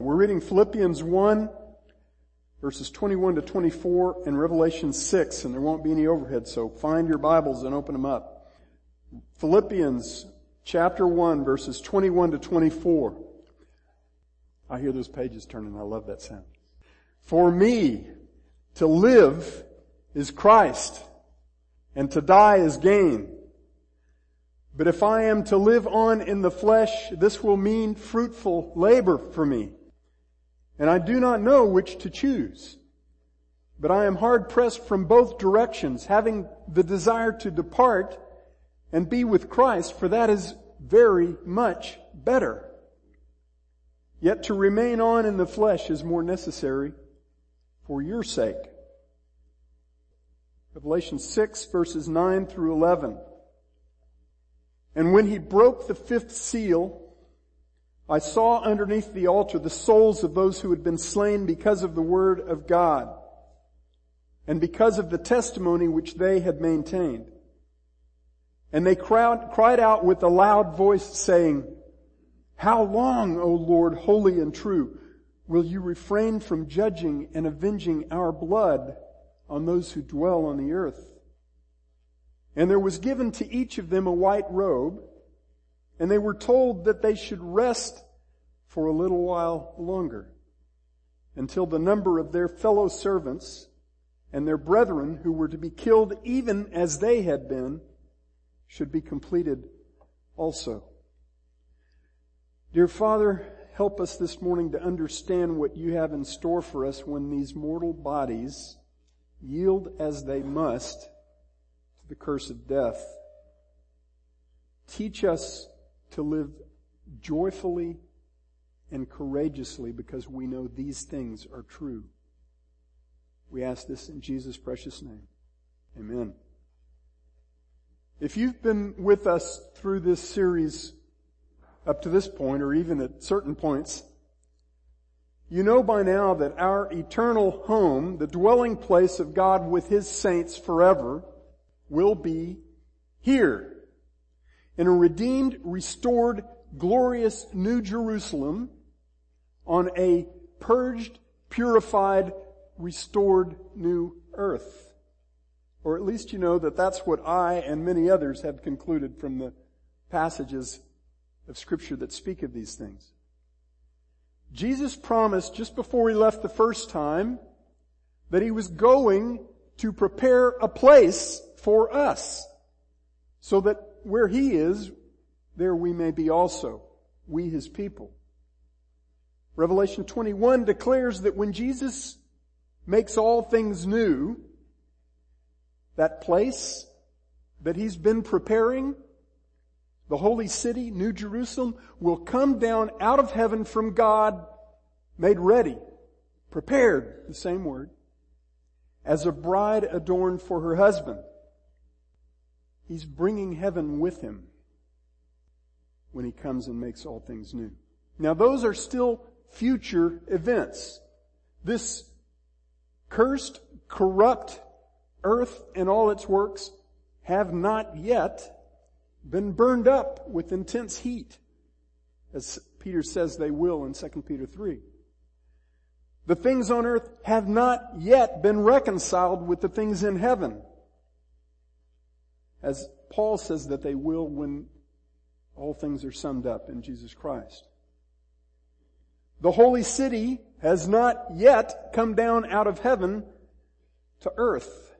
We're reading Philippians 1 verses 21 to 24 and Revelation 6 and there won't be any overhead so find your Bibles and open them up. Philippians chapter 1 verses 21 to 24. I hear those pages turning. I love that sound. For me to live is Christ and to die is gain. But if I am to live on in the flesh, this will mean fruitful labor for me. And I do not know which to choose. But I am hard pressed from both directions, having the desire to depart and be with Christ, for that is very much better. Yet to remain on in the flesh is more necessary for your sake. Revelation 6 verses 9 through 11. And when he broke the fifth seal, I saw underneath the altar the souls of those who had been slain because of the word of God and because of the testimony which they had maintained. And they cried out with a loud voice saying, How long, O Lord, holy and true, will you refrain from judging and avenging our blood on those who dwell on the earth? And there was given to each of them a white robe, and they were told that they should rest for a little while longer until the number of their fellow servants and their brethren who were to be killed even as they had been should be completed also. Dear Father, help us this morning to understand what you have in store for us when these mortal bodies yield as they must to the curse of death. Teach us to live joyfully and courageously because we know these things are true. We ask this in Jesus' precious name. Amen. If you've been with us through this series up to this point, or even at certain points, you know by now that our eternal home, the dwelling place of God with His saints forever, will be here. In a redeemed, restored, glorious New Jerusalem on a purged, purified, restored new earth. Or at least you know that that's what I and many others have concluded from the passages of scripture that speak of these things. Jesus promised just before he left the first time that he was going to prepare a place for us so that where he is, there we may be also, we his people. Revelation 21 declares that when Jesus makes all things new, that place that he's been preparing, the holy city, New Jerusalem, will come down out of heaven from God, made ready, prepared, the same word, as a bride adorned for her husband. He's bringing heaven with him when he comes and makes all things new. Now those are still future events. This cursed, corrupt earth and all its works have not yet been burned up with intense heat, as Peter says they will in 2 Peter 3. The things on earth have not yet been reconciled with the things in heaven, as Paul says that they will when all things are summed up in Jesus Christ. The holy city has not yet come down out of heaven to earth.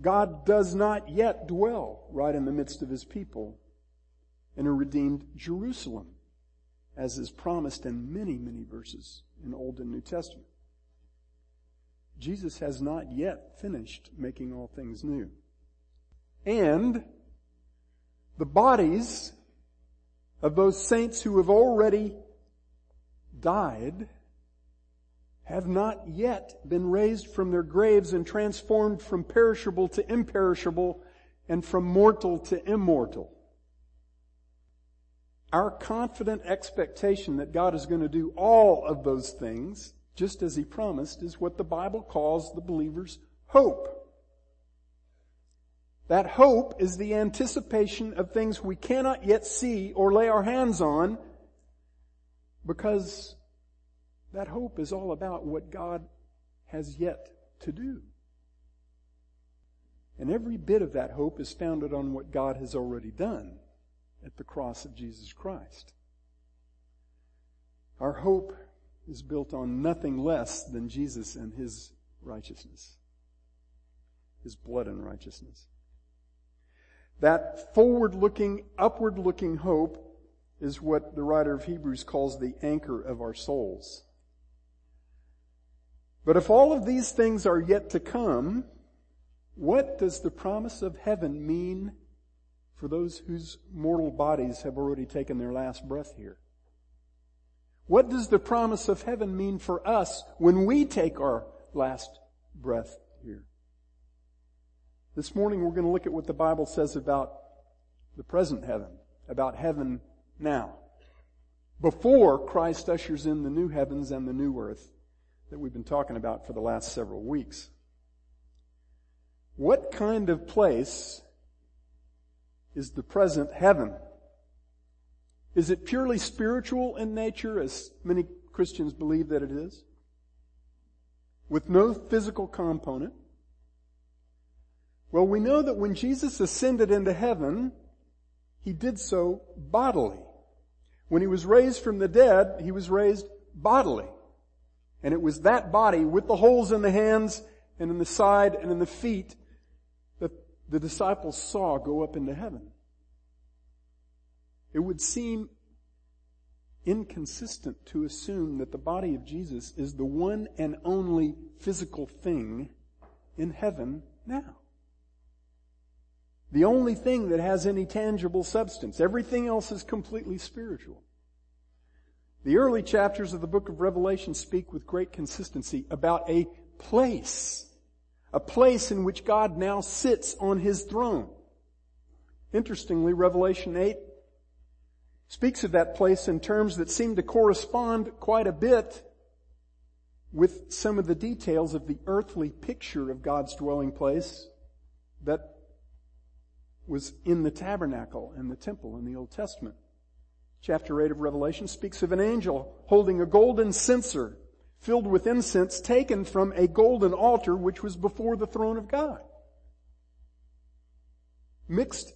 God does not yet dwell right in the midst of his people in a redeemed Jerusalem, as is promised in many, many verses in Old and New Testament. Jesus has not yet finished making all things new. And the bodies of those saints who have already died have not yet been raised from their graves and transformed from perishable to imperishable and from mortal to immortal. Our confident expectation that God is going to do all of those things, just as He promised, is what the Bible calls the believer's hope. That hope is the anticipation of things we cannot yet see or lay our hands on because That hope is all about what God has yet to do. And every bit of that hope is founded on what God has already done at the cross of Jesus Christ. Our hope is built on nothing less than Jesus and His righteousness. His blood and righteousness. That forward looking, upward looking hope is what the writer of Hebrews calls the anchor of our souls. But if all of these things are yet to come, what does the promise of heaven mean for those whose mortal bodies have already taken their last breath here? What does the promise of heaven mean for us when we take our last breath here? This morning we're going to look at what the Bible says about the present heaven, about heaven now, before Christ ushers in the new heavens and the new earth that we've been talking about for the last several weeks. What kind of place is the present heaven? Is it purely spiritual in nature, as many Christians believe that it is? With no physical component? Well, we know that when Jesus ascended into heaven, he did so bodily. When he was raised from the dead, he was raised bodily. And it was that body with the holes in the hands and in the side and in the feet that the disciples saw go up into heaven. It would seem inconsistent to assume that the body of Jesus is the one and only physical thing in heaven now. The only thing that has any tangible substance. Everything else is completely spiritual. The early chapters of the book of Revelation speak with great consistency about a place. A place in which God now sits on His throne. Interestingly, Revelation 8 speaks of that place in terms that seem to correspond quite a bit with some of the details of the earthly picture of God's dwelling place that was in the tabernacle and the temple in the Old Testament. Chapter 8 of Revelation speaks of an angel holding a golden censer filled with incense taken from a golden altar which was before the throne of God. Mixed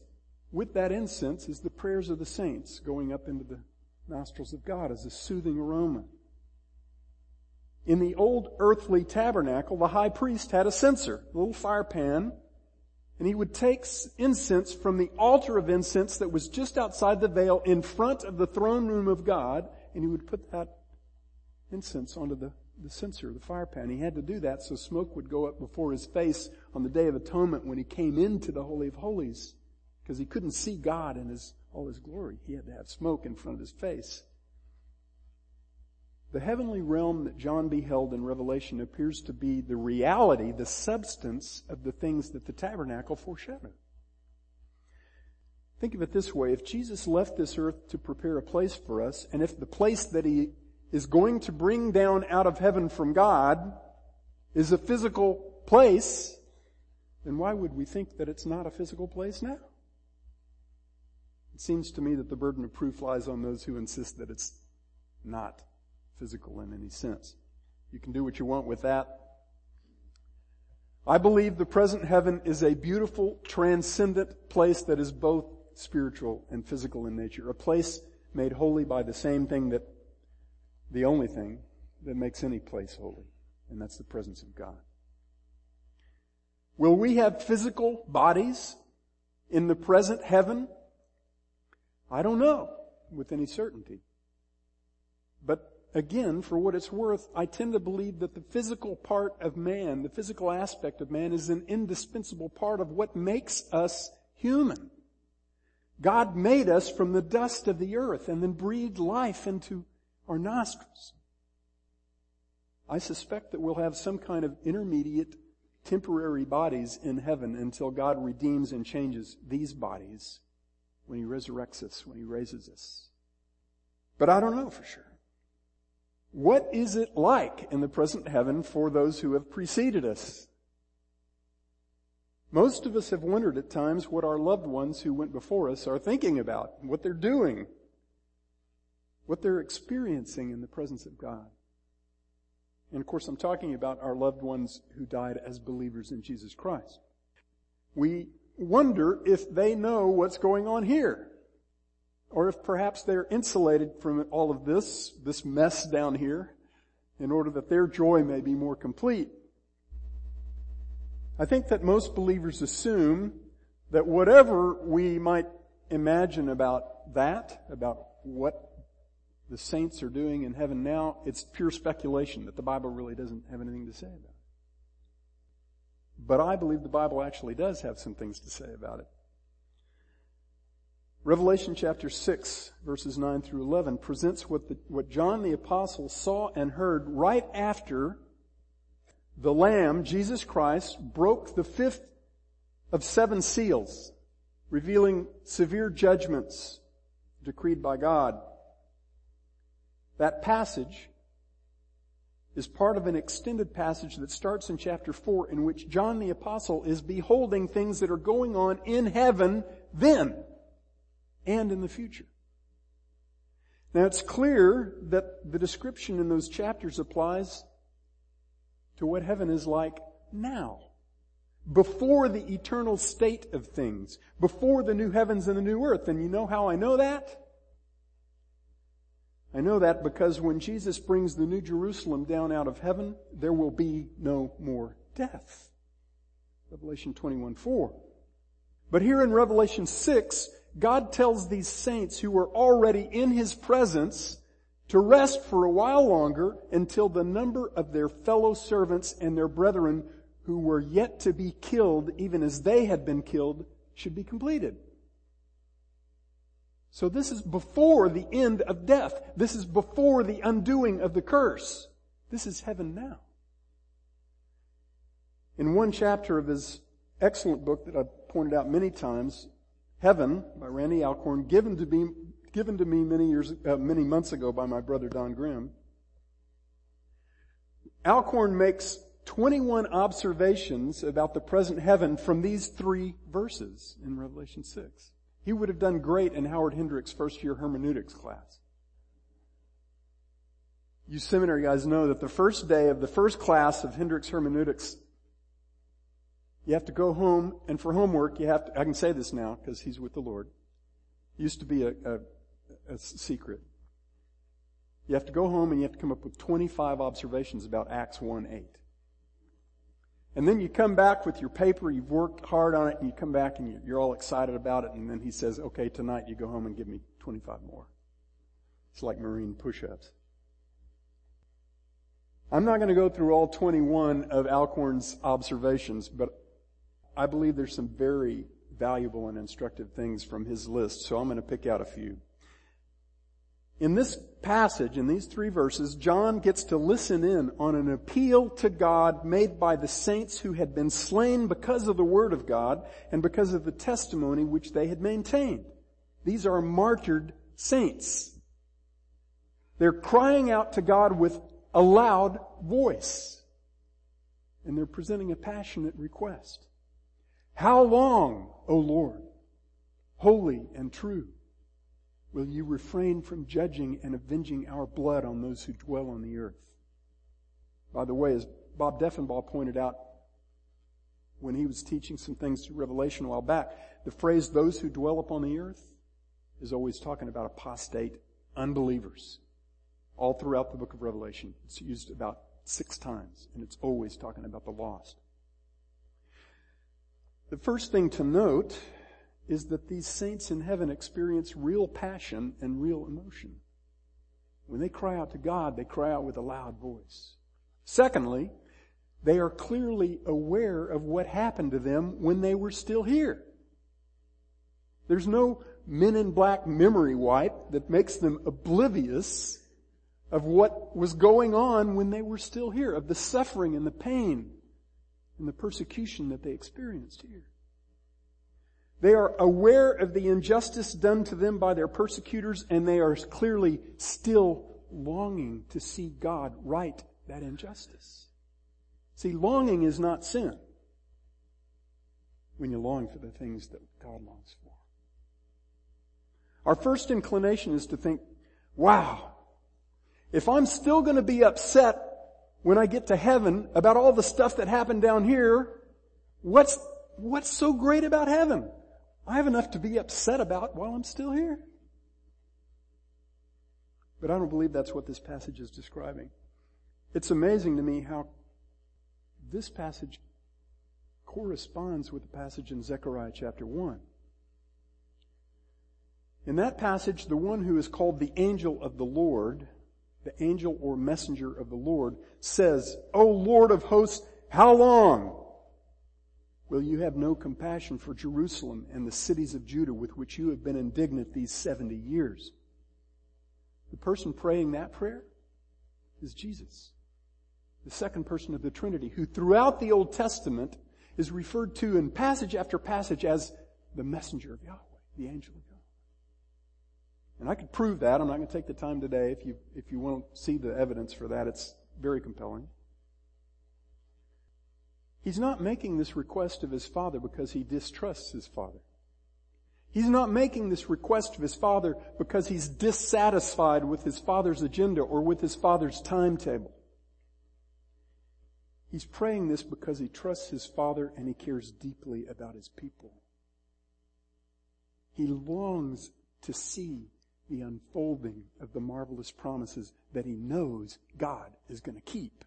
with that incense is the prayers of the saints going up into the nostrils of God as a soothing aroma. In the old earthly tabernacle, the high priest had a censer, a little fire pan, and he would take incense from the altar of incense that was just outside the veil in front of the throne room of God, and he would put that incense onto the, the censer, the fire pan. He had to do that so smoke would go up before his face on the Day of Atonement when he came into the Holy of Holies, because he couldn't see God in his, all his glory. He had to have smoke in front of his face. The heavenly realm that John beheld in Revelation appears to be the reality, the substance of the things that the tabernacle foreshadowed. Think of it this way. If Jesus left this earth to prepare a place for us, and if the place that he is going to bring down out of heaven from God is a physical place, then why would we think that it's not a physical place now? It seems to me that the burden of proof lies on those who insist that it's not physical in any sense. You can do what you want with that. I believe the present heaven is a beautiful, transcendent place that is both spiritual and physical in nature. A place made holy by the same thing that, the only thing that makes any place holy, and that's the presence of God. Will we have physical bodies in the present heaven? I don't know with any certainty. But again, for what it's worth, I tend to believe that the physical part of man, the physical aspect of man is an indispensable part of what makes us human. God made us from the dust of the earth and then breathed life into our nostrils. I suspect that we'll have some kind of intermediate temporary bodies in heaven until God redeems and changes these bodies when He resurrects us, when He raises us. But I don't know for sure. What is it like in the present heaven for those who have preceded us? Most of us have wondered at times what our loved ones who went before us are thinking about, what they're doing, what they're experiencing in the presence of God. And of course, I'm talking about our loved ones who died as believers in Jesus Christ. We wonder if they know what's going on here. Or if perhaps they're insulated from all of this, this mess down here, in order that their joy may be more complete. I think that most believers assume that whatever we might imagine about that, about what the saints are doing in heaven now, it's pure speculation that the Bible really doesn't have anything to say about it. But I believe the Bible actually does have some things to say about it. Revelation chapter 6 verses 9 through 11 presents what, the, what John the apostle saw and heard right after the Lamb, Jesus Christ, broke the fifth of seven seals, revealing severe judgments decreed by God. That passage is part of an extended passage that starts in chapter 4 in which John the apostle is beholding things that are going on in heaven then and in the future. Now it's clear that the description in those chapters applies to what heaven is like now. Before the eternal state of things. Before the new heavens and the new earth. And you know how I know that? I know that because when Jesus brings the new Jerusalem down out of heaven, there will be no more death. Revelation 21 4. But here in Revelation 6, God tells these saints who were already in His presence to rest for a while longer until the number of their fellow servants and their brethren who were yet to be killed, even as they had been killed, should be completed. So this is before the end of death. This is before the undoing of the curse. This is heaven now. In one chapter of his excellent book that I've pointed out many times, Heaven by Randy Alcorn, given to me, given to me many years, uh, many months ago by my brother Don Grimm. Alcorn makes 21 observations about the present heaven from these three verses in Revelation 6. He would have done great in Howard Hendricks' first year hermeneutics class. You seminary guys know that the first day of the first class of Hendricks hermeneutics you have to go home, and for homework, you have to, I can say this now because he's with the Lord. It used to be a, a, a secret. You have to go home and you have to come up with 25 observations about Acts 1 8. And then you come back with your paper, you've worked hard on it, and you come back and you're all excited about it, and then he says, okay, tonight you go home and give me 25 more. It's like Marine push-ups. I'm not going to go through all 21 of Alcorn's observations, but I believe there's some very valuable and instructive things from his list, so I'm going to pick out a few. In this passage, in these three verses, John gets to listen in on an appeal to God made by the saints who had been slain because of the Word of God and because of the testimony which they had maintained. These are martyred saints. They're crying out to God with a loud voice. And they're presenting a passionate request. How long, O Lord, holy and true, will you refrain from judging and avenging our blood on those who dwell on the earth? By the way, as Bob Deffinbaugh pointed out when he was teaching some things to Revelation a while back, the phrase those who dwell upon the earth is always talking about apostate unbelievers. All throughout the book of Revelation, it's used about six times, and it's always talking about the lost. The first thing to note is that these saints in heaven experience real passion and real emotion. When they cry out to God, they cry out with a loud voice. Secondly, they are clearly aware of what happened to them when they were still here. There's no men in black memory wipe that makes them oblivious of what was going on when they were still here, of the suffering and the pain and the persecution that they experienced here. They are aware of the injustice done to them by their persecutors and they are clearly still longing to see God right that injustice. See, longing is not sin when you long for the things that God longs for. Our first inclination is to think, wow, if I'm still going to be upset when I get to heaven about all the stuff that happened down here. What's, what's so great about heaven? I have enough to be upset about while I'm still here. But I don't believe that's what this passage is describing. It's amazing to me how this passage corresponds with the passage in Zechariah chapter 1. In that passage, the one who is called the angel of the Lord, the angel or messenger of the Lord, says, O Lord of hosts, how long will you have no compassion for Jerusalem and the cities of Judah with which you have been indignant these 70 years? The person praying that prayer is Jesus, the second person of the Trinity, who throughout the Old Testament is referred to in passage after passage as the messenger of Yahweh, the angel of Yahweh. And I could prove that. I'm not going to take the time today. If you, if you want to see the evidence for that, it's very compelling. He's not making this request of his father because he distrusts his father. He's not making this request of his father because he's dissatisfied with his father's agenda or with his father's timetable. He's praying this because he trusts his father and he cares deeply about his people. He longs to see the unfolding of the marvelous promises that he knows God is going to keep.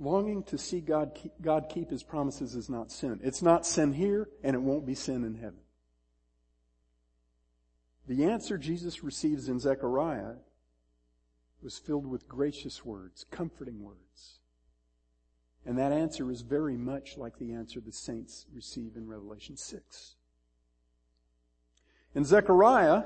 Longing to see God keep, God keep his promises is not sin. It's not sin here and it won't be sin in heaven. The answer Jesus receives in Zechariah was filled with gracious words, comforting words. And that answer is very much like the answer the saints receive in Revelation 6. In Zechariah,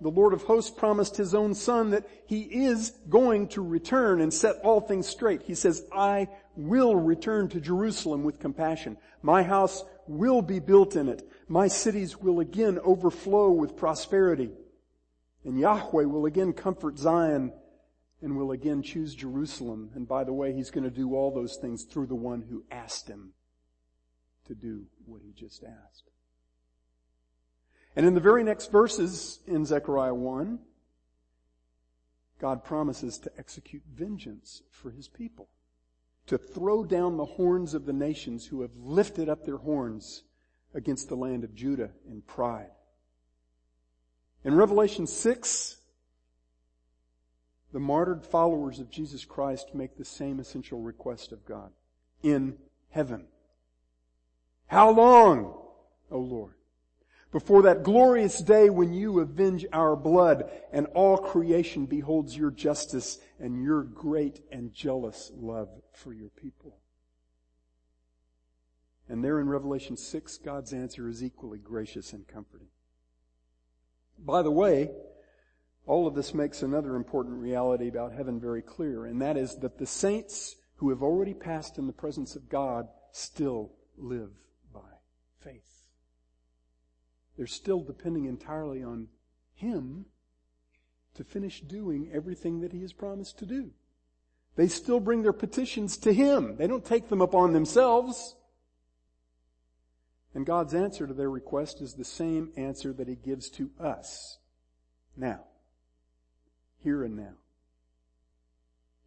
the Lord of hosts promised his own son that he is going to return and set all things straight. He says, I will return to Jerusalem with compassion. My house will be built in it. My cities will again overflow with prosperity. And Yahweh will again comfort Zion and will again choose Jerusalem. And by the way, he's going to do all those things through the one who asked him to do what he just asked. And in the very next verses in Zechariah 1, God promises to execute vengeance for his people, to throw down the horns of the nations who have lifted up their horns against the land of Judah in pride. In Revelation 6, the martyred followers of Jesus Christ make the same essential request of God in heaven. How long, O Lord? Before that glorious day when you avenge our blood and all creation beholds your justice and your great and jealous love for your people. And there in Revelation 6, God's answer is equally gracious and comforting. By the way, all of this makes another important reality about heaven very clear, and that is that the saints who have already passed in the presence of God still live by faith. They're still depending entirely on Him to finish doing everything that He has promised to do. They still bring their petitions to Him. They don't take them upon themselves. And God's answer to their request is the same answer that He gives to us. Now. Here and now.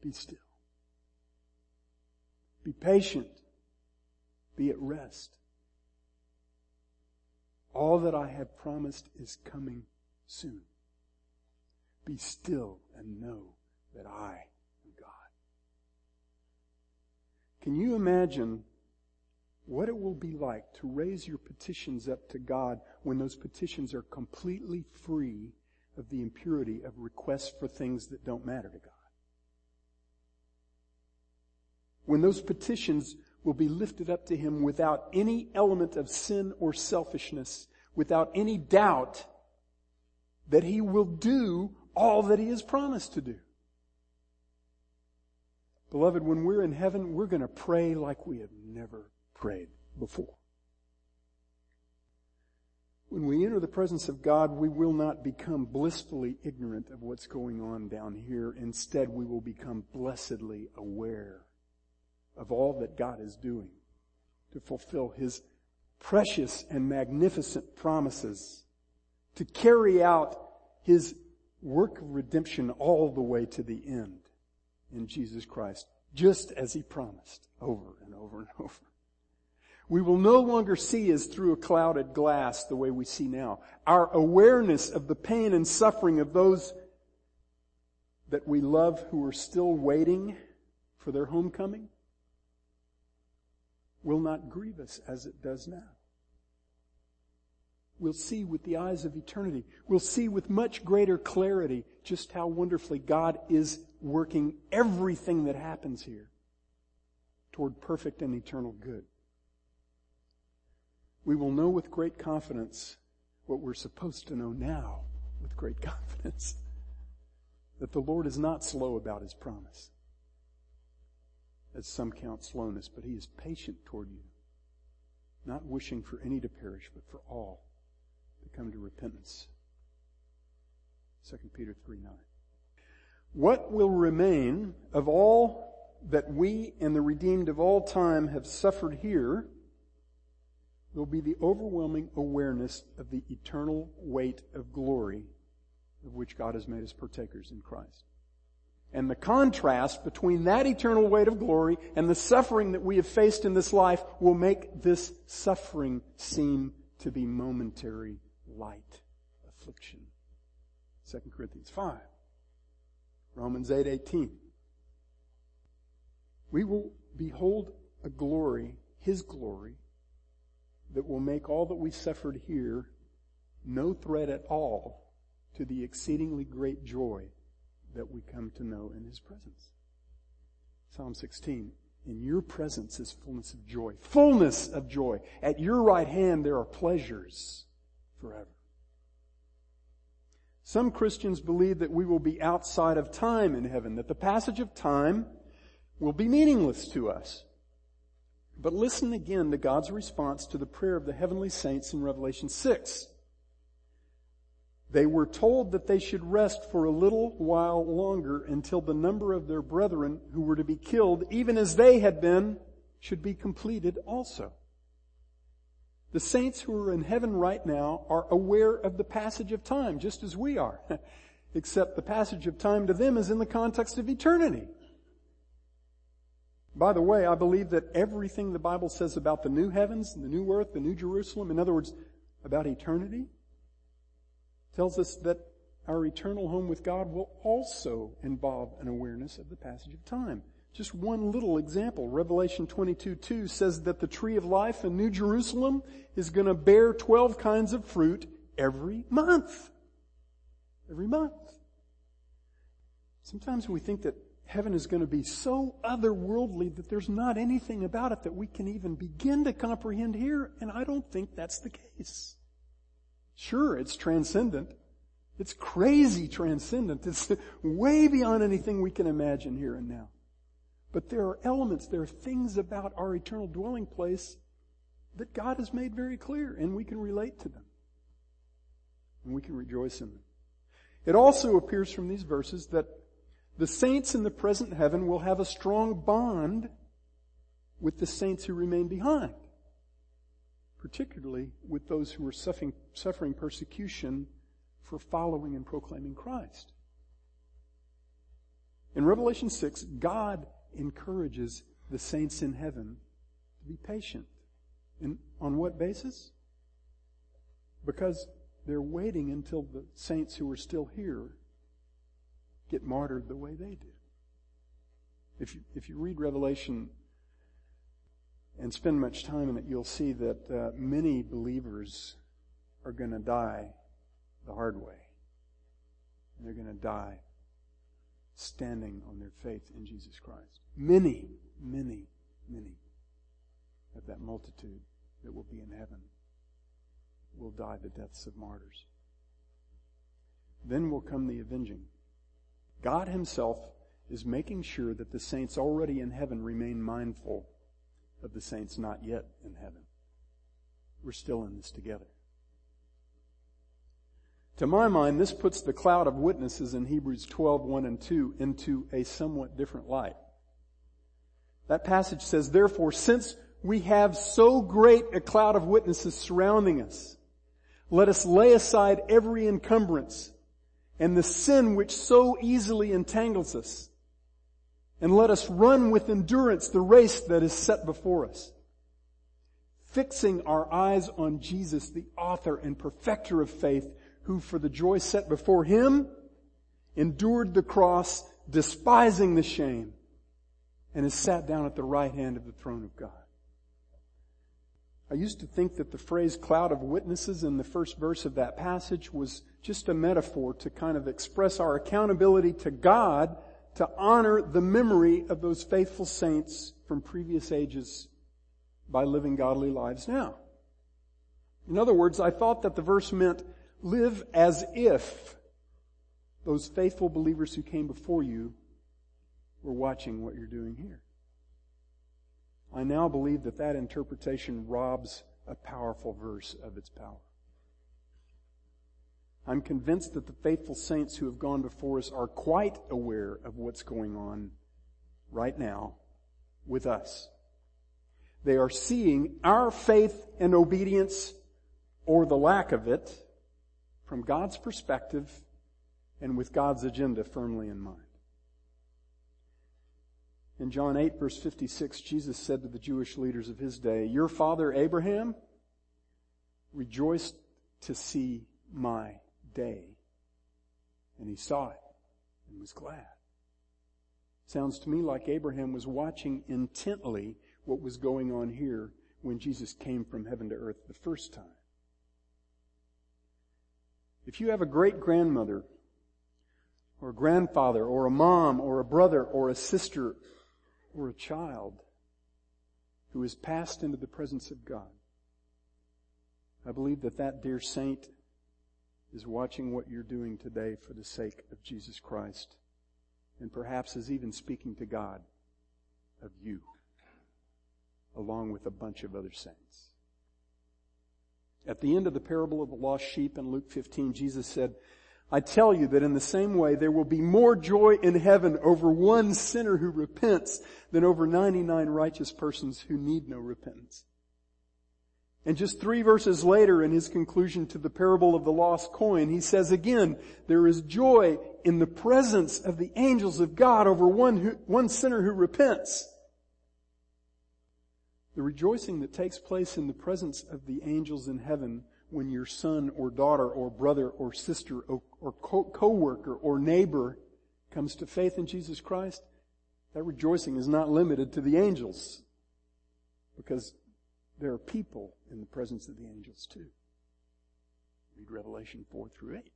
Be still. Be patient. Be at rest. All that I have promised is coming soon. Be still and know that I am God. Can you imagine what it will be like to raise your petitions up to God when those petitions are completely free of the impurity of requests for things that don't matter to God? When those petitions will be lifted up to him without any element of sin or selfishness, without any doubt that he will do all that he has promised to do. Beloved, when we're in heaven, we're going to pray like we have never prayed before. When we enter the presence of God, we will not become blissfully ignorant of what's going on down here. Instead, we will become blessedly aware of all that God is doing to fulfill His precious and magnificent promises, to carry out His work of redemption all the way to the end. in Jesus Christ, just as he promised over and over and over. We will no longer see as through a clouded glass the way we see now. Our awareness of the pain and suffering of those that we love who are still waiting for their homecoming will not grieve us as it does now. We'll see with the eyes of eternity. We'll see with much greater clarity just how wonderfully God is working everything that happens here toward perfect and eternal good we will know with great confidence what we're supposed to know now with great confidence. That the Lord is not slow about His promise, as some count slowness, but He is patient toward you, not wishing for any to perish, but for all to come to repentance. 2 Peter 3 9. What will remain of all that we and the redeemed of all time have suffered here will be the overwhelming awareness of the eternal weight of glory of which God has made us partakers in Christ. And the contrast between that eternal weight of glory and the suffering that we have faced in this life will make this suffering seem to be momentary light affliction. 2 Corinthians 5. Romans 8, 18. We will behold a glory, His glory, that will make all that we suffered here no threat at all to the exceedingly great joy that we come to know in His presence. Psalm 16. In your presence is fullness of joy. Fullness of joy. At your right hand there are pleasures forever. Some Christians believe that we will be outside of time in heaven, that the passage of time will be meaningless to us. But listen again to God's response to the prayer of the heavenly saints in Revelation 6. They were told that they should rest for a little while longer until the number of their brethren who were to be killed, even as they had been, should be completed also. The saints who are in heaven right now are aware of the passage of time, just as we are. Except the passage of time to them is in the context of eternity. By the way, I believe that everything the Bible says about the new heavens, the new earth, the new Jerusalem, in other words, about eternity, tells us that our eternal home with God will also involve an awareness of the passage of time. Just one little example. Revelation 22, 2 says that the tree of life in New Jerusalem is going to bear 12 kinds of fruit every month. Every month. Sometimes we think that heaven is going to be so otherworldly that there's not anything about it that we can even begin to comprehend here, and I don't think that's the case. Sure, it's transcendent. It's crazy transcendent. It's way beyond anything we can imagine here and now. But there are elements, there are things about our eternal dwelling place that God has made very clear, and we can relate to them. And we can rejoice in them. It also appears from these verses that the saints in the present heaven will have a strong bond with the saints who remain behind, particularly with those who are suffering, suffering persecution for following and proclaiming Christ. In Revelation 6, God encourages the saints in heaven to be patient. And on what basis? Because they're waiting until the saints who are still here get martyred the way they did. If you, if you read Revelation and spend much time in it, you'll see that uh, many believers are going to die the hard way. And they're going to die standing on their faith in Jesus Christ. Many, many, many of that multitude that will be in heaven will die the deaths of martyrs. Then will come the avenging. God Himself is making sure that the saints already in heaven remain mindful of the saints not yet in heaven. We're still in this together. To my mind, this puts the cloud of witnesses in Hebrews 12, 1 and 2 into a somewhat different light. That passage says, therefore, since we have so great a cloud of witnesses surrounding us, let us lay aside every encumbrance and the sin which so easily entangles us. And let us run with endurance the race that is set before us. Fixing our eyes on Jesus, the author and perfecter of faith, who for the joy set before him endured the cross, despising the shame, and has sat down at the right hand of the throne of God. I used to think that the phrase cloud of witnesses in the first verse of that passage was just a metaphor to kind of express our accountability to God to honor the memory of those faithful saints from previous ages by living godly lives now. In other words, I thought that the verse meant live as if those faithful believers who came before you were watching what you're doing here. I now believe that that interpretation robs a powerful verse of its power. I'm convinced that the faithful saints who have gone before us are quite aware of what's going on right now with us. They are seeing our faith and obedience, or the lack of it, from God's perspective and with God's agenda firmly in mind. In John 8 verse 56, Jesus said to the Jewish leaders of his day, Your father Abraham rejoiced to see my day. And he saw it and was glad. Sounds to me like Abraham was watching intently what was going on here when Jesus came from heaven to earth the first time. If you have a great grandmother or a grandfather or a mom or a brother or a sister or a child who has passed into the presence of God. I believe that that dear saint is watching what you're doing today for the sake of Jesus Christ and perhaps is even speaking to God of you along with a bunch of other saints. At the end of the parable of the lost sheep in Luke 15, Jesus said, I tell you that in the same way there will be more joy in heaven over one sinner who repents than over 99 righteous persons who need no repentance. And just three verses later in his conclusion to the parable of the lost coin, he says again, there is joy in the presence of the angels of God over one who, one sinner who repents. The rejoicing that takes place in the presence of the angels in heaven when your son or daughter or brother or sister or, or co-worker or neighbor comes to faith in Jesus Christ, that rejoicing is not limited to the angels because there are people in the presence of the angels too. Read Revelation 4 through 8.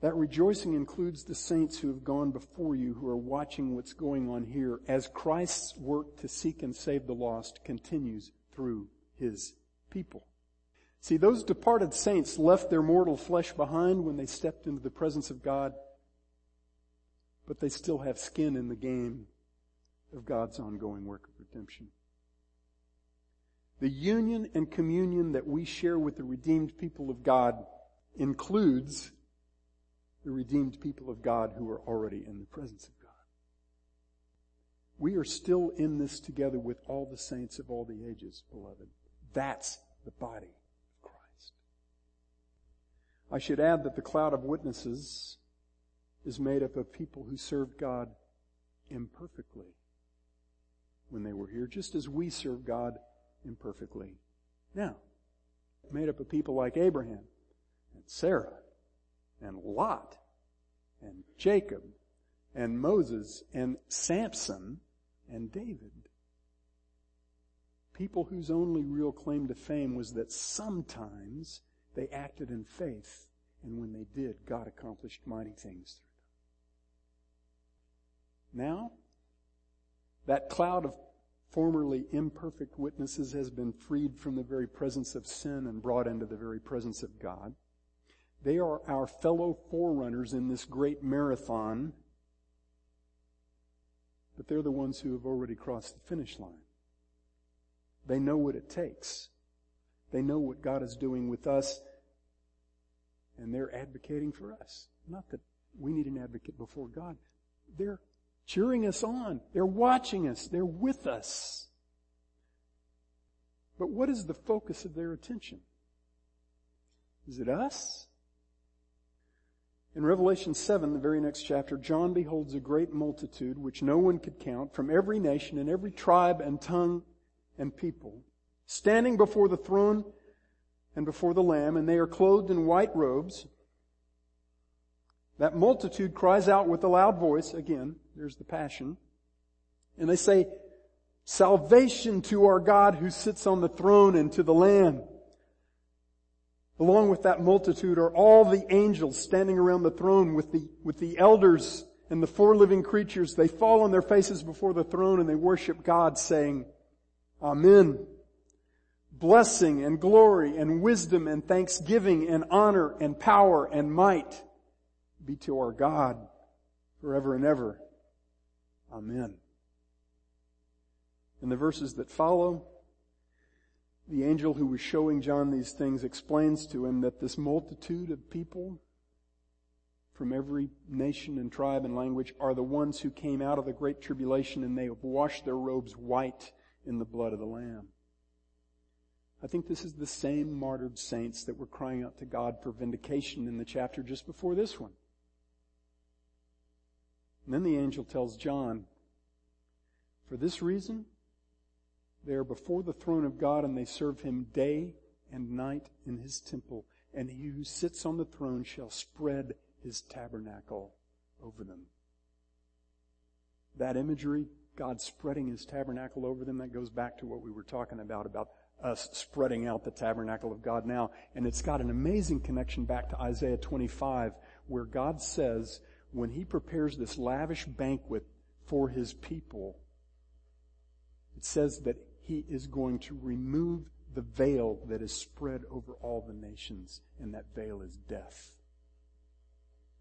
That rejoicing includes the saints who have gone before you who are watching what's going on here as Christ's work to seek and save the lost continues through his people. See, those departed saints left their mortal flesh behind when they stepped into the presence of God, but they still have skin in the game of God's ongoing work of redemption. The union and communion that we share with the redeemed people of God includes the redeemed people of God who are already in the presence of God. We are still in this together with all the saints of all the ages, beloved. That's the body of Christ. I should add that the cloud of witnesses is made up of people who served God imperfectly when they were here, just as we serve God imperfectly now. Made up of people like Abraham and Sarah and Lot and Jacob and Moses and Samson and David people whose only real claim to fame was that sometimes they acted in faith, and when they did, God accomplished mighty things through them. Now, that cloud of formerly imperfect witnesses has been freed from the very presence of sin and brought into the very presence of God. They are our fellow forerunners in this great marathon, but they're the ones who have already crossed the finish line. They know what it takes. They know what God is doing with us, and they're advocating for us. Not that we need an advocate before God. They're cheering us on. They're watching us. They're with us. But what is the focus of their attention? Is it us? In Revelation 7, the very next chapter, John beholds a great multitude which no one could count from every nation and every tribe and tongue and people, standing before the throne and before the Lamb, and they are clothed in white robes. That multitude cries out with a loud voice, again, there's the passion, and they say, Salvation to our God who sits on the throne and to the Lamb. Along with that multitude are all the angels standing around the throne with the, with the elders and the four living creatures. They fall on their faces before the throne and they worship God saying, Amen. Blessing and glory and wisdom and thanksgiving and honor and power and might be to our God forever and ever. Amen. In the verses that follow, the angel who was showing John these things explains to him that this multitude of people from every nation and tribe and language are the ones who came out of the great tribulation and they have washed their robes white in the blood of the Lamb. I think this is the same martyred saints that were crying out to God for vindication in the chapter just before this one. And then the angel tells John, for this reason, they are before the throne of God and they serve him day and night in his temple. And he who sits on the throne shall spread his tabernacle over them. That imagery, God spreading his tabernacle over them, that goes back to what we were talking about, about us spreading out the tabernacle of God now. And it's got an amazing connection back to Isaiah 25, where God says, when he prepares this lavish banquet for his people, it says that he is going to remove the veil that is spread over all the nations, and that veil is death.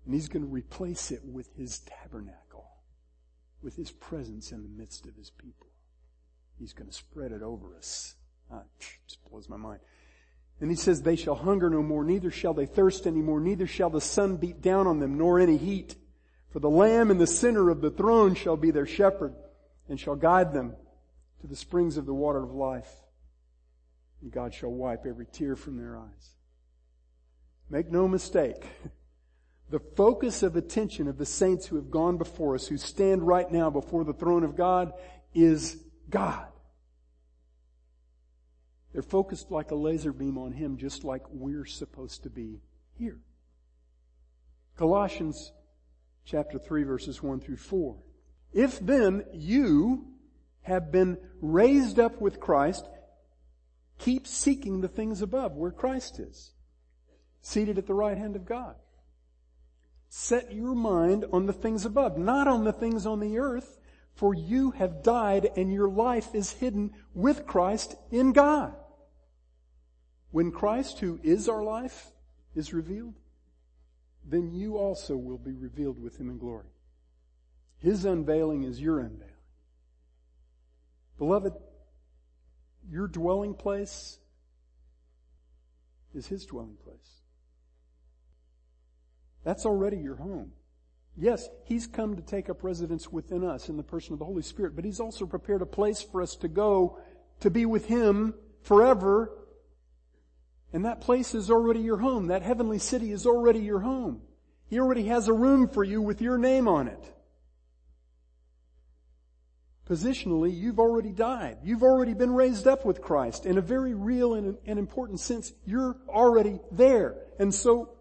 And he's going to replace it with his tabernacle, with his presence in the midst of his people. He's going to spread it over us. Ah, just blows my mind. And he says, they shall hunger no more, neither shall they thirst any more, neither shall the sun beat down on them, nor any heat. For the Lamb in the center of the throne shall be their shepherd, and shall guide them to the springs of the water of life. And God shall wipe every tear from their eyes. Make no mistake. The focus of attention of the saints who have gone before us, who stand right now before the throne of God, is God. They're focused like a laser beam on Him, just like we're supposed to be here. Colossians chapter 3 verses 1 through 4. If then you have been raised up with Christ, keep seeking the things above where Christ is, seated at the right hand of God. Set your mind on the things above, not on the things on the earth, for you have died and your life is hidden with Christ in God. When Christ, who is our life, is revealed, then you also will be revealed with him in glory. His unveiling is your unveiling. Beloved, your dwelling place is His dwelling place. That's already your home. Yes, He's come to take up residence within us in the person of the Holy Spirit, but He's also prepared a place for us to go to be with Him forever. And that place is already your home. That heavenly city is already your home. He already has a room for you with your name on it. Positionally, you've already died. You've already been raised up with Christ. In a very real and, and important sense, you're already there. And so,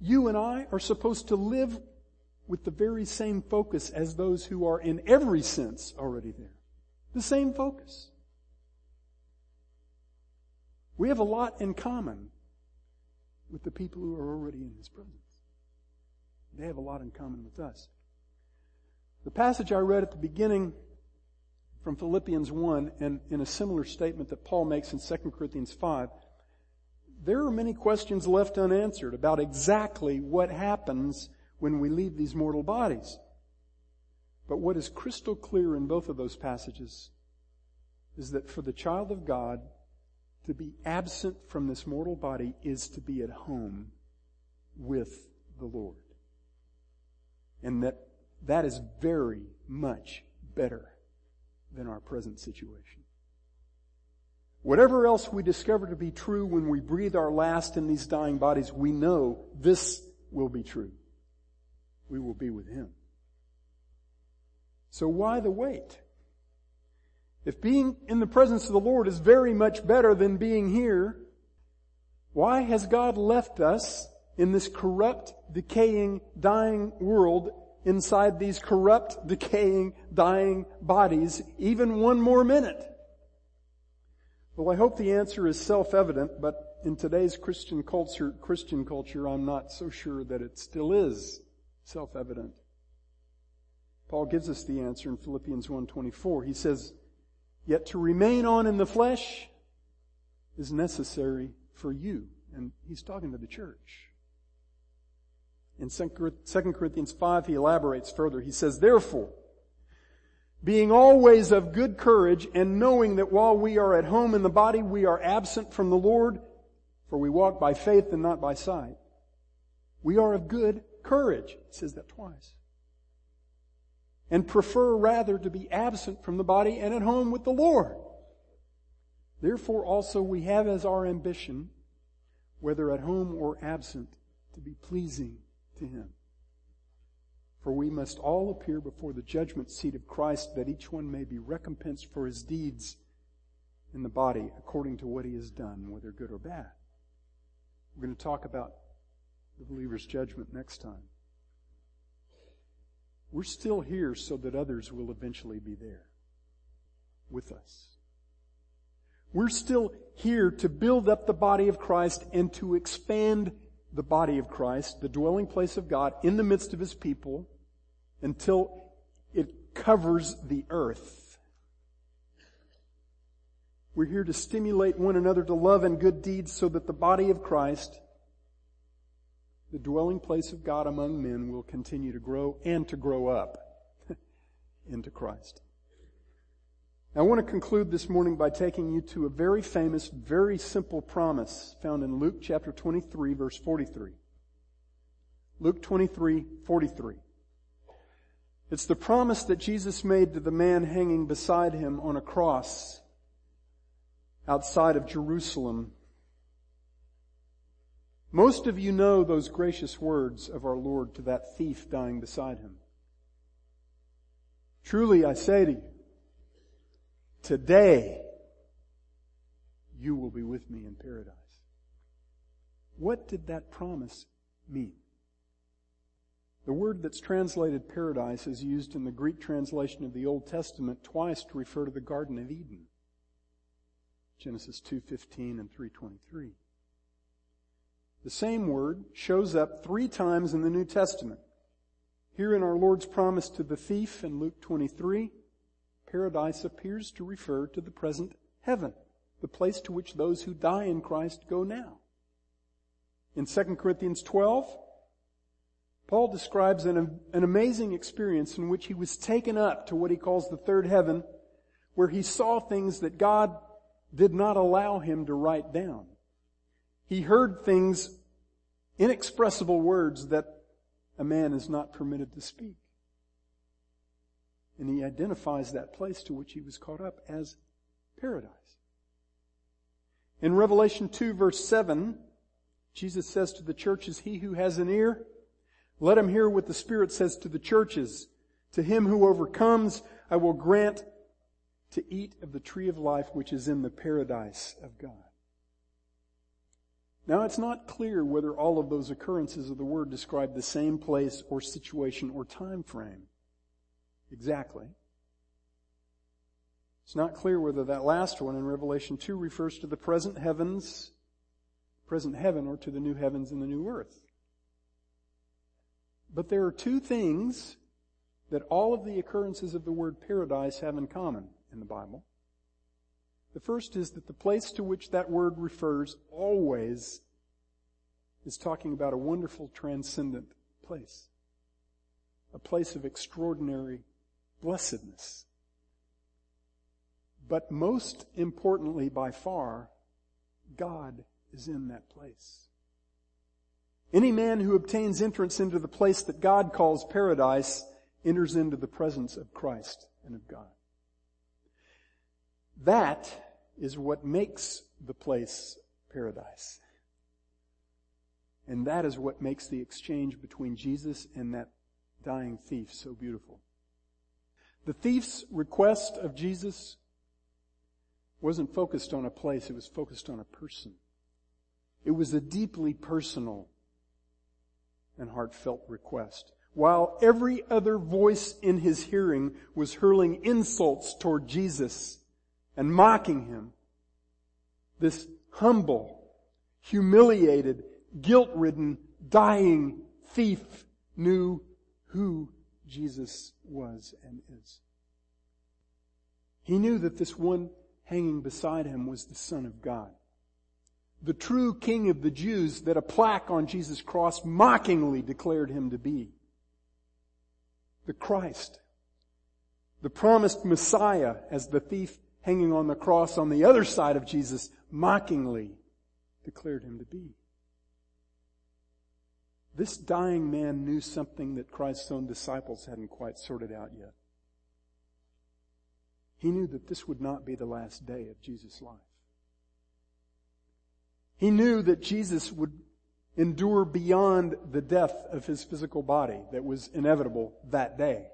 you and I are supposed to live with the very same focus as those who are in every sense already there. The same focus. We have a lot in common with the people who are already in His presence. They have a lot in common with us. The passage I read at the beginning from Philippians 1 and in a similar statement that Paul makes in 2 Corinthians 5, there are many questions left unanswered about exactly what happens when we leave these mortal bodies. But what is crystal clear in both of those passages is that for the child of God to be absent from this mortal body is to be at home with the Lord. And that that is very much better than our present situation. Whatever else we discover to be true when we breathe our last in these dying bodies, we know this will be true. we will be with him. So why the wait? If being in the presence of the Lord is very much better than being here, why has God left us in this corrupt, decaying, dying world inside these corrupt, decaying, dying bodies even one more minute? Well, I hope the answer is self-evident, but in today's Christian culture, Christian culture, I'm not so sure that it still is self-evident. Paul gives us the answer in Philippians 1.24. He says, Yet to remain on in the flesh is necessary for you. And he's talking to the church. In 2 Corinthians 5, he elaborates further. He says, Therefore, being always of good courage and knowing that while we are at home in the body, we are absent from the Lord, for we walk by faith and not by sight. We are of good courage. He says that twice. And prefer rather to be absent from the body and at home with the Lord. Therefore also we have as our ambition, whether at home or absent, to be pleasing to Him. For we must all appear before the judgment seat of Christ that each one may be recompensed for his deeds in the body according to what he has done, whether good or bad. We're going to talk about the believer's judgment next time. We're still here so that others will eventually be there with us. We're still here to build up the body of Christ and to expand the body of Christ, the dwelling place of God in the midst of His people until it covers the earth. We're here to stimulate one another to love and good deeds so that the body of Christ, the dwelling place of God among men, will continue to grow and to grow up into Christ. I want to conclude this morning by taking you to a very famous, very simple promise found in Luke chapter 23 verse 43. Luke 23, 43. It's the promise that Jesus made to the man hanging beside him on a cross outside of Jerusalem. Most of you know those gracious words of our Lord to that thief dying beside him. Truly I say to you, Today, you will be with me in paradise. What did that promise mean? The word that's translated paradise is used in the Greek translation of the Old Testament twice to refer to the Garden of Eden. Genesis 2:15 and 3:23. The same word shows up 3 times in the New Testament. Here in our Lord's promise to the thief in Luke 23, paradise appears to refer to the present heaven, the place to which those who die in Christ go now. In 2 Corinthians 12, Paul describes an, an amazing experience in which he was taken up to what he calls the third heaven, where he saw things that God did not allow him to write down. He heard things, inexpressible words that a man is not permitted to speak. And he identifies that place to which he was caught up as paradise. In Revelation 2 verse 7, Jesus says to the churches, He who has an ear, let him hear what the Spirit says to the churches. To him who overcomes, I will grant to eat of the tree of life which is in the paradise of God. Now it's not clear whether all of those occurrences of the word describe the same place or situation or time frame exactly. It's not clear whether that last one in Revelation 2 refers to the present heavens, present heaven, or to the new heavens and the new earth. But there are two things that all of the occurrences of the word paradise have in common in the Bible. The first is that the place to which that word refers always is talking about a wonderful transcendent place. A place of extraordinary blessedness. But most importantly by far, God is in that place. Any man who obtains entrance into the place that God calls paradise enters into the presence of Christ and of God. That is what makes the place paradise. And that is what makes the exchange between Jesus and that dying thief so beautiful. The thief's request of Jesus wasn't focused on a place, it was focused on a person. It was a deeply personal and heartfelt request. While every other voice in his hearing was hurling insults toward Jesus and mocking him, this humble, humiliated, guilt-ridden, dying thief knew who Jesus was and is. He knew that this one hanging beside him was the Son of God. The true King of the Jews that a plaque on Jesus' cross mockingly declared him to be. The Christ. The promised Messiah as the thief hanging on the cross on the other side of Jesus mockingly declared him to be. This dying man knew something that Christ's own disciples hadn't quite sorted out yet. He knew that this would not be the last day of Jesus' life. He knew that Jesus would endure beyond the death of his physical body that was inevitable that day.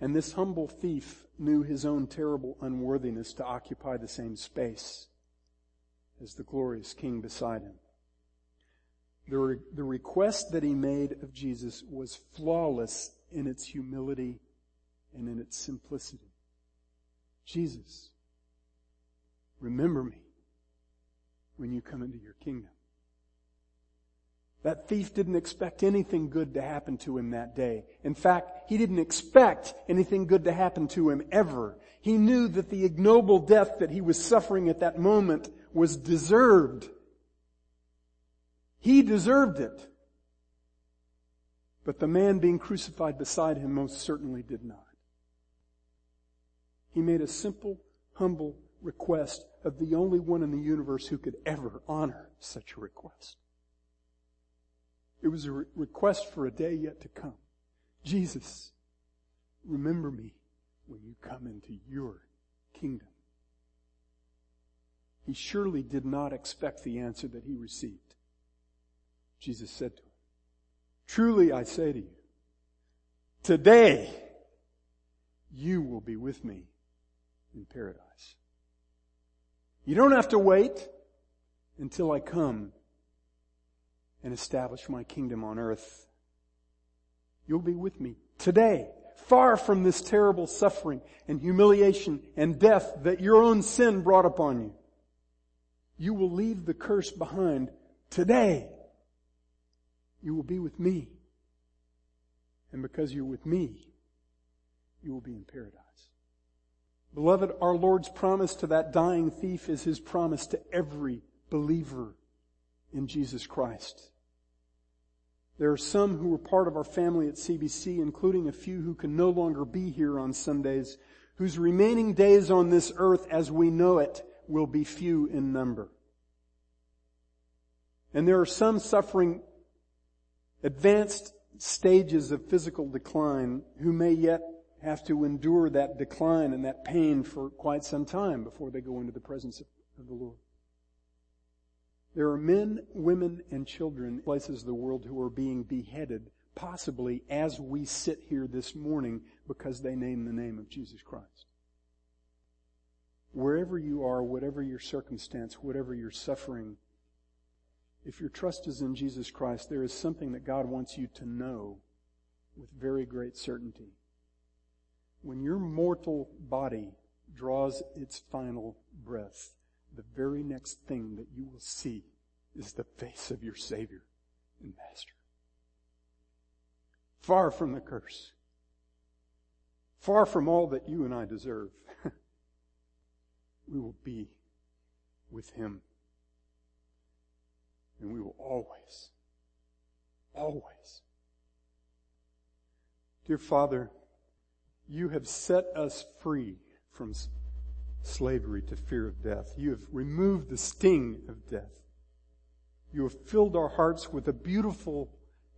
And this humble thief knew his own terrible unworthiness to occupy the same space as the glorious king beside him. The, re- the request that he made of Jesus was flawless in its humility and in its simplicity. Jesus, remember me when you come into your kingdom. That thief didn't expect anything good to happen to him that day. In fact, he didn't expect anything good to happen to him ever. He knew that the ignoble death that he was suffering at that moment was deserved. He deserved it. But the man being crucified beside him most certainly did not. He made a simple, humble request of the only one in the universe who could ever honor such a request. It was a re- request for a day yet to come. Jesus, remember me when you come into your kingdom. He surely did not expect the answer that he received. Jesus said to him, Truly I say to you, today you will be with me in paradise. You don't have to wait until I come and establish my kingdom on earth. You'll be with me today, far from this terrible suffering and humiliation and death that your own sin brought upon you. You will leave the curse behind today you will be with me. And because you're with me, you will be in paradise. Beloved, our Lord's promise to that dying thief is His promise to every believer in Jesus Christ. There are some who were part of our family at CBC, including a few who can no longer be here on Sundays, whose remaining days on this earth as we know it will be few in number. And there are some suffering advanced stages of physical decline who may yet have to endure that decline and that pain for quite some time before they go into the presence of, the Lord. There are men, women, and children in places of the world who are being beheaded, possibly as we sit here this morning because they name the name of Jesus Christ. Wherever you are, whatever your circumstance, whatever your suffering, if your trust is in Jesus Christ, there is something that God wants you to know with very great certainty. When your mortal body draws its final breath, the very next thing that you will see is the face of your Savior and Master. Far from the curse. Far from all that you and I deserve. we will be with Him and we will always, always. Dear Father, you have set us free from slavery to fear of death. You have removed the sting of death. You have filled our hearts with a beautiful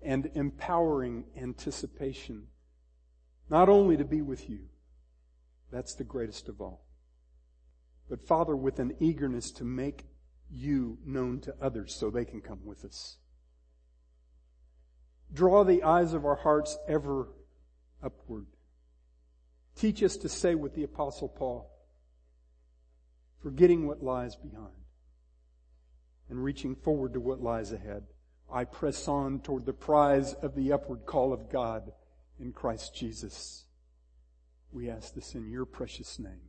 and empowering anticipation, not only to be with you, that's the greatest of all, but Father, with an eagerness to make you known to others so they can come with us. Draw the eyes of our hearts ever upward. Teach us to say with the apostle Paul, forgetting what lies behind and reaching forward to what lies ahead. I press on toward the prize of the upward call of God in Christ Jesus. We ask this in your precious name.